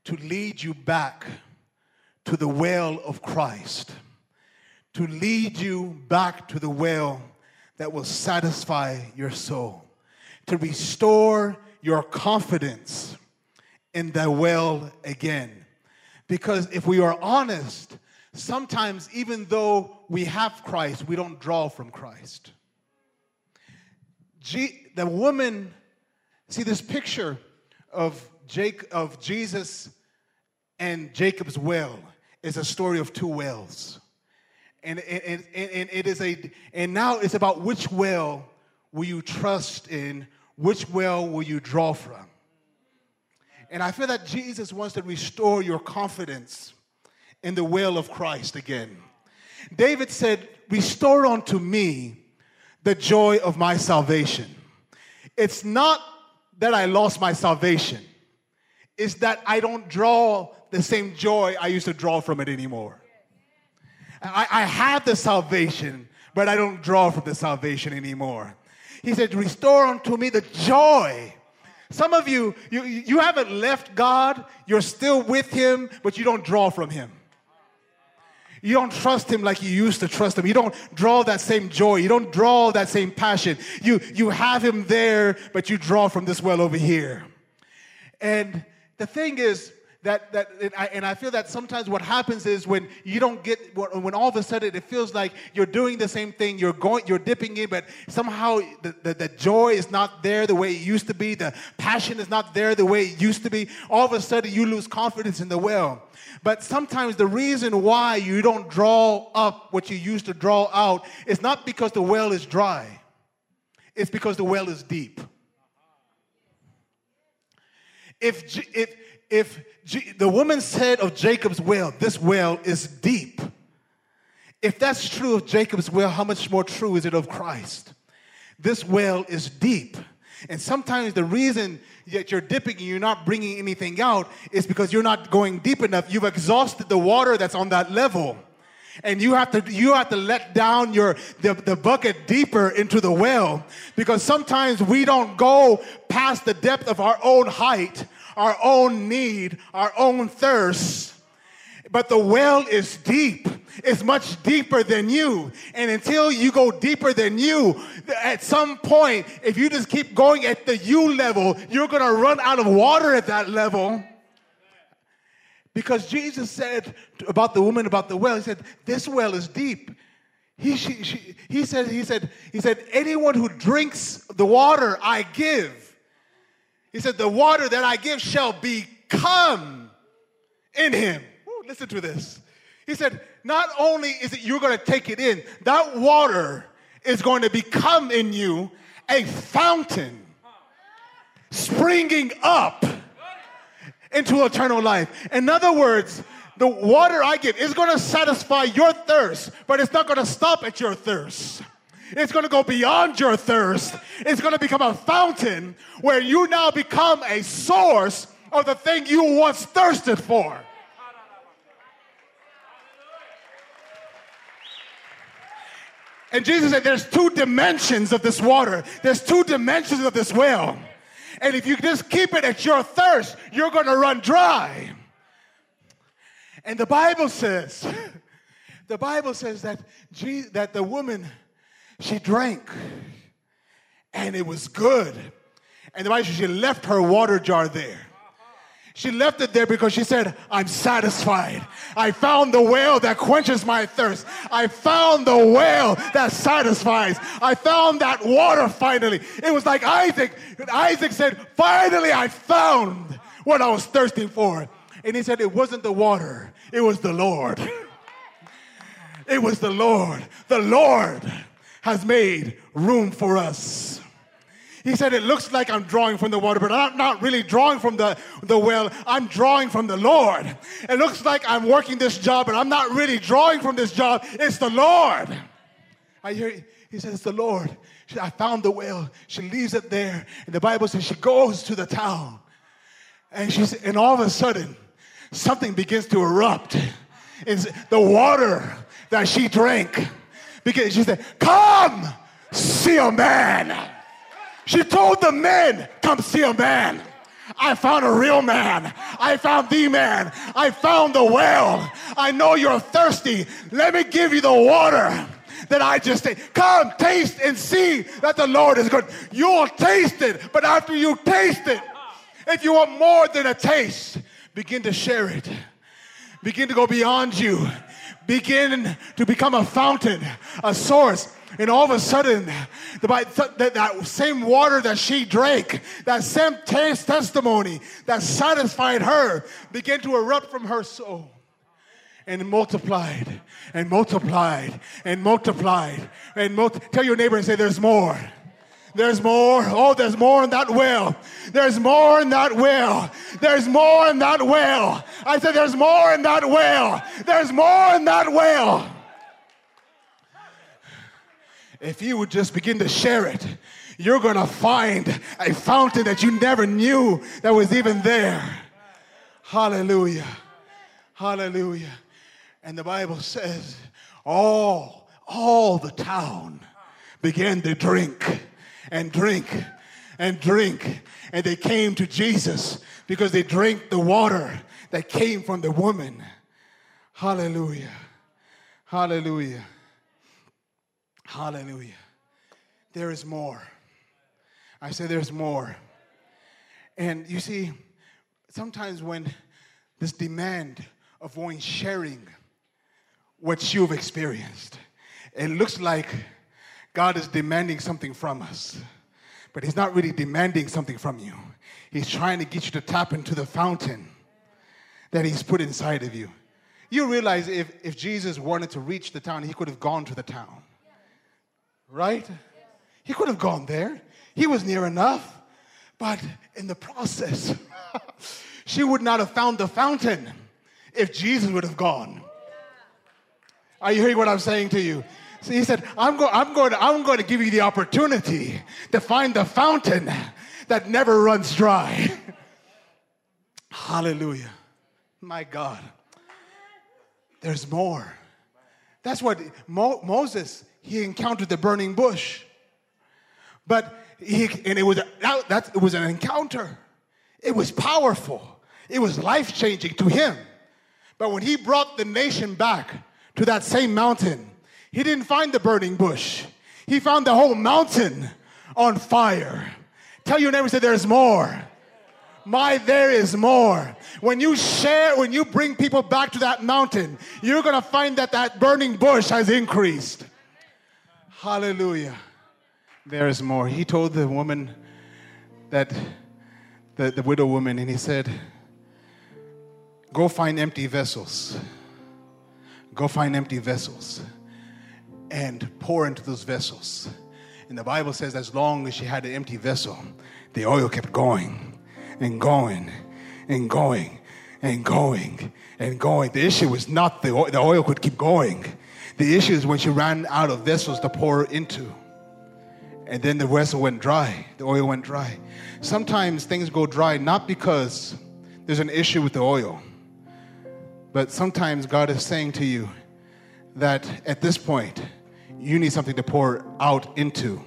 Speaker 1: to lead you back to the well of Christ, to lead you back to the well that will satisfy your soul, to restore your confidence in the well again. Because if we are honest, sometimes even though we have Christ, we don't draw from Christ. G- the woman, see this picture of, Jake, of Jesus and Jacob's well is a story of two wells. And, and, and, and it is a and now it's about which well will you trust in, which well will you draw from. And I feel that Jesus wants to restore your confidence in the will of Christ again. David said, Restore unto me the joy of my salvation. It's not that I lost my salvation. It's that I don't draw the same joy I used to draw from it anymore. I, I have the salvation, but I don't draw from the salvation anymore. He said, Restore unto me the joy. Some of you, you, you haven't left God, you're still with Him, but you don't draw from Him. You don't trust him like you used to trust him. You don't draw that same joy. You don't draw that same passion. You, you have him there, but you draw from this well over here. And the thing is, that, that and I, and I, feel that sometimes what happens is when you don't get when all of a sudden it feels like you're doing the same thing you're going you're dipping in but somehow the, the, the, joy is not there the way it used to be the passion is not there the way it used to be all of a sudden you lose confidence in the well. But sometimes the reason why you don't draw up what you used to draw out is not because the well is dry. It's because the well is deep. If if if G- the woman said of Jacob's well, this well is deep. If that's true of Jacob's well, how much more true is it of Christ? This well is deep. And sometimes the reason that you're dipping and you're not bringing anything out is because you're not going deep enough. You've exhausted the water that's on that level. And you have to you have to let down your the, the bucket deeper into the well because sometimes we don't go past the depth of our own height our own need, our own thirst. But the well is deep. It's much deeper than you. And until you go deeper than you, at some point, if you just keep going at the you level, you're going to run out of water at that level. Because Jesus said about the woman about the well, he said, This well is deep. He, she, she, he said, he said, he said, anyone who drinks the water I give he said, The water that I give shall become in him. Ooh, listen to this. He said, Not only is it you're going to take it in, that water is going to become in you a fountain springing up into eternal life. In other words, the water I give is going to satisfy your thirst, but it's not going to stop at your thirst. It's going to go beyond your thirst. It's going to become a fountain where you now become a source of the thing you once thirsted for. And Jesus said, There's two dimensions of this water, there's two dimensions of this well. And if you just keep it at your thirst, you're going to run dry. And the Bible says, the Bible says that, Jesus, that the woman she drank, and it was good. And the Bible says she left her water jar there. She left it there because she said, I'm satisfied. I found the well that quenches my thirst. I found the well that satisfies. I found that water finally. It was like Isaac. Isaac said, Finally, I found what I was thirsting for. And he said, It wasn't the water, it was the Lord. It was the Lord. The Lord has made room for us. He said, It looks like I'm drawing from the water, but I'm not really drawing from the, the well. I'm drawing from the Lord. It looks like I'm working this job, but I'm not really drawing from this job. It's the Lord. I hear he says, It's the Lord. She, I found the well. She leaves it there. And the Bible says she goes to the town. And she's and all of a sudden, something begins to erupt. It's the water that she drank because she said, Come see a man. She told the men, Come see a man. I found a real man. I found the man. I found the well. I know you're thirsty. Let me give you the water that I just ate. Come, taste and see that the Lord is good. You'll taste it, but after you taste it, if you want more than a taste, begin to share it. Begin to go beyond you begin to become a fountain, a source. And all of a sudden, that, that same water that she drank, that same taste testimony that satisfied her, began to erupt from her soul and multiplied and multiplied and multiplied and tell your neighbor and say there's more there's more. Oh, there's more in that well. There's more in that well. There's more in that well. I said, There's more in that well. There's more in that well. If you would just begin to share it, you're going to find a fountain that you never knew that was even there. Hallelujah. Hallelujah. And the Bible says, all, all the town began to drink and drink and drink. And they came to Jesus because they drank the water that came from the woman. Hallelujah. Hallelujah. Hallelujah. There is more. I say there's more. And you see, sometimes when this demand of one sharing what you've experienced, it looks like God is demanding something from us, but He's not really demanding something from you. He's trying to get you to tap into the fountain that He's put inside of you. You realize if, if Jesus wanted to reach the town, He could have gone to the town, right? He could have gone there. He was near enough. But in the process, she would not have found the fountain if Jesus would have gone. Are you hearing what I'm saying to you? So he said, I'm, go- I'm, going to, I'm going to give you the opportunity to find the fountain that never runs dry. Hallelujah. My God. There's more. That's what Mo- Moses, he encountered the burning bush. But he, and it was, that, it was an encounter. It was powerful. It was life changing to him. But when he brought the nation back to that same mountain, he didn't find the burning bush. He found the whole mountain on fire. Tell your neighbor, say, there's more. My, there is more. When you share, when you bring people back to that mountain, you're going to find that that burning bush has increased. Hallelujah. There is more. He told the woman that, the, the widow woman, and he said, Go find empty vessels. Go find empty vessels and pour into those vessels. And the Bible says, as long as she had an empty vessel, the oil kept going and going and going and going and going. The issue was not the oil, the oil could keep going. The issue is when she ran out of vessels to pour into. And then the vessel went dry, the oil went dry. Sometimes things go dry not because there's an issue with the oil, but sometimes God is saying to you that at this point, you need something to pour out into.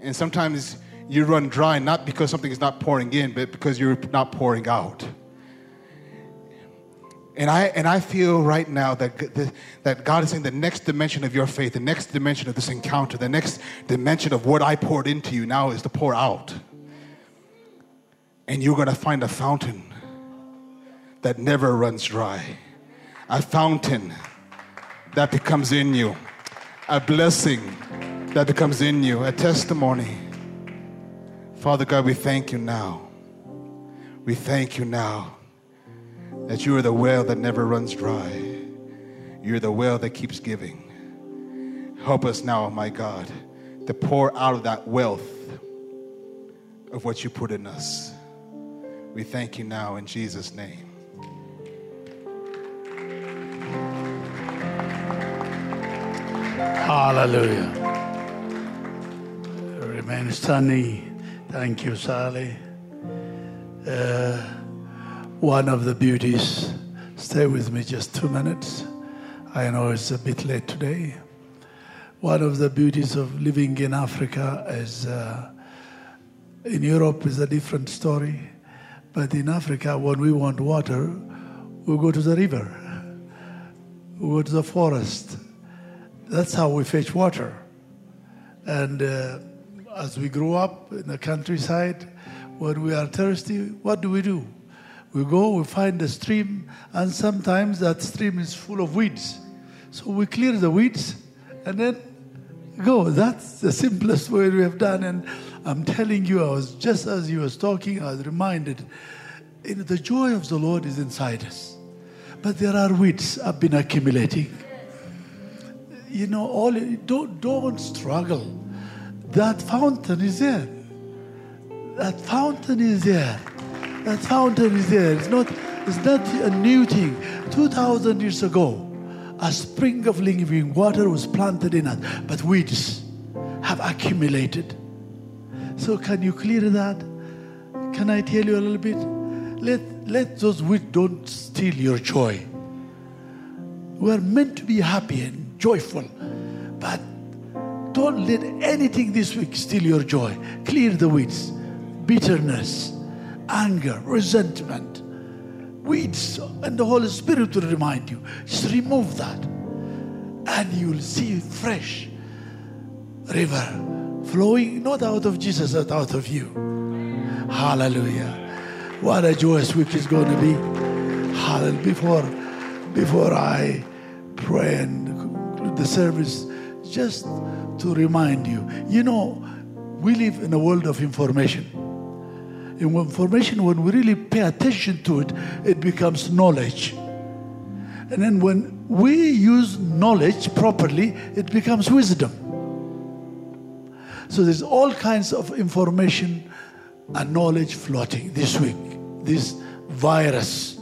Speaker 1: And sometimes you run dry not because something is not pouring in, but because you're not pouring out. And I, and I feel right now that, that God is saying the next dimension of your faith, the next dimension of this encounter, the next dimension of what I poured into you now is to pour out. And you're going to find a fountain that never runs dry, a fountain that becomes in you a blessing that becomes in you, a testimony. Father God, we thank you now. We thank you now that you are the well that never runs dry. You're the well that keeps giving. Help us now, my God, to pour out of that wealth of what you put in us. We thank you now in Jesus' name.
Speaker 2: Hallelujah. Remain standing. Thank you, Sally. Uh, one of the beauties, stay with me just two minutes. I know it's a bit late today. One of the beauties of living in Africa is uh, in Europe is a different story, but in Africa, when we want water, we go to the river, we go to the forest that's how we fetch water. And uh, as we grow up in the countryside, when we are thirsty, what do we do? We go, we find a stream, and sometimes that stream is full of weeds. So we clear the weeds and then go. That's the simplest way we have done. And I'm telling you, I was just as you was talking, I was reminded, you know, the joy of the Lord is inside us. But there are weeds I've been accumulating you know, all don't don't struggle. That fountain is there. That fountain is there. That fountain is there. It's not it's not a new thing. Two thousand years ago, a spring of living water was planted in us, but weeds have accumulated. So can you clear that? Can I tell you a little bit? Let let those weeds don't steal your joy. We're meant to be happy joyful. But don't let anything this week steal your joy. Clear the weeds, bitterness, anger, resentment, weeds, and the Holy Spirit will remind you. Just remove that. and you will see fresh river flowing not out of Jesus, but out of you. Hallelujah. What a joyous week is going to be. Hallelujah. Before, before I pray and the service, just to remind you, you know, we live in a world of information. In information, when we really pay attention to it, it becomes knowledge. And then when we use knowledge properly, it becomes wisdom. So there's all kinds of information and knowledge floating this week. This virus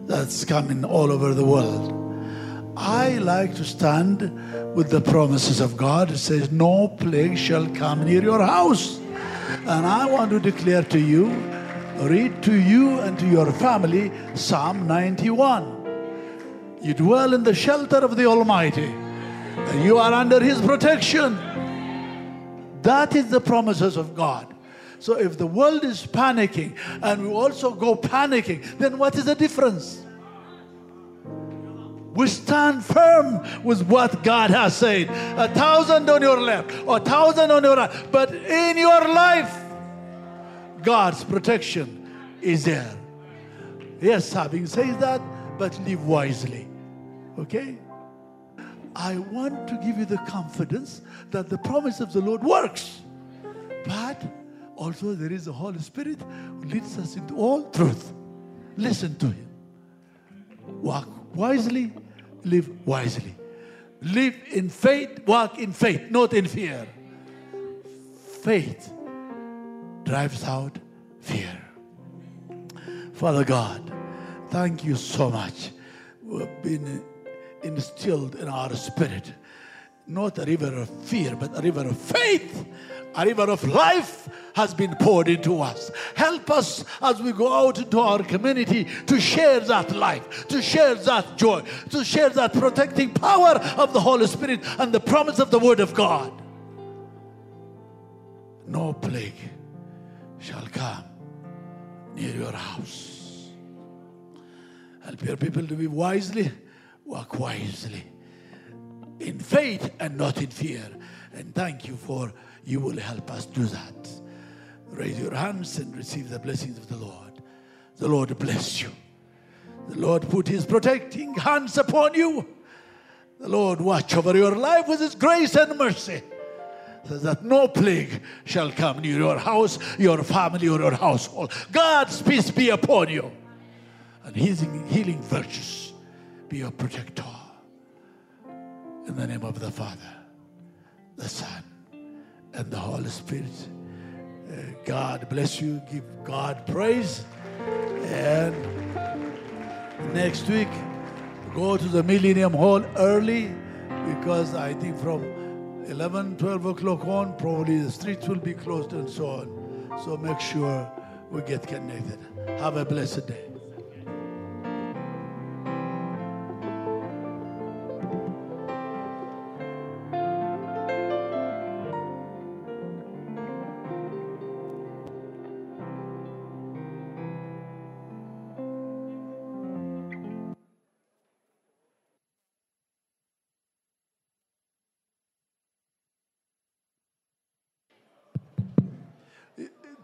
Speaker 2: that's coming all over the world. I like to stand with the promises of God. It says, No plague shall come near your house. And I want to declare to you, read to you and to your family Psalm 91. You dwell in the shelter of the Almighty, and you are under His protection. That is the promises of God. So if the world is panicking and we also go panicking, then what is the difference? We stand firm with what God has said. A thousand on your left, a thousand on your right, but in your life, God's protection is there. Yes, having said that, but live wisely. Okay? I want to give you the confidence that the promise of the Lord works. But also there is the Holy Spirit who leads us into all truth. Listen to Him. Walk wisely, live wisely. Live in faith, walk in faith, not in fear. Faith drives out fear. Father God, thank you so much. We've been instilled in our spirit not a river of fear, but a river of faith. A river of life has been poured into us. Help us as we go out into our community to share that life, to share that joy, to share that protecting power of the Holy Spirit and the promise of the Word of God. No plague shall come near your house. Help your people to be wisely, walk wisely in faith and not in fear. And thank you for you will help us do that. Raise your hands and receive the blessings of the Lord. The Lord bless you. The Lord put his protecting hands upon you. The Lord watch over your life with his grace and mercy. So that no plague shall come near your house, your family, or your household. God's peace be upon you. And his healing virtues be your protector. In the name of the Father, the Son, and the Holy Spirit. Uh, God bless you. Give God praise. And next week, go to the Millennium Hall early because I think from 11, 12 o'clock on, probably the streets will be closed and so on. So make sure we get connected. Have a blessed day.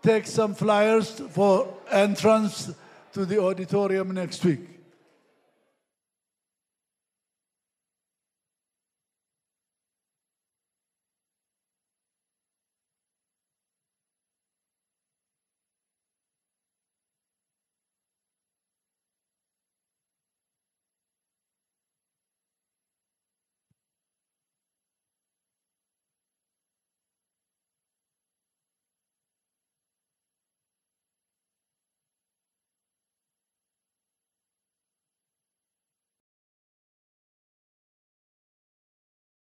Speaker 2: Take some flyers for entrance to the auditorium next week.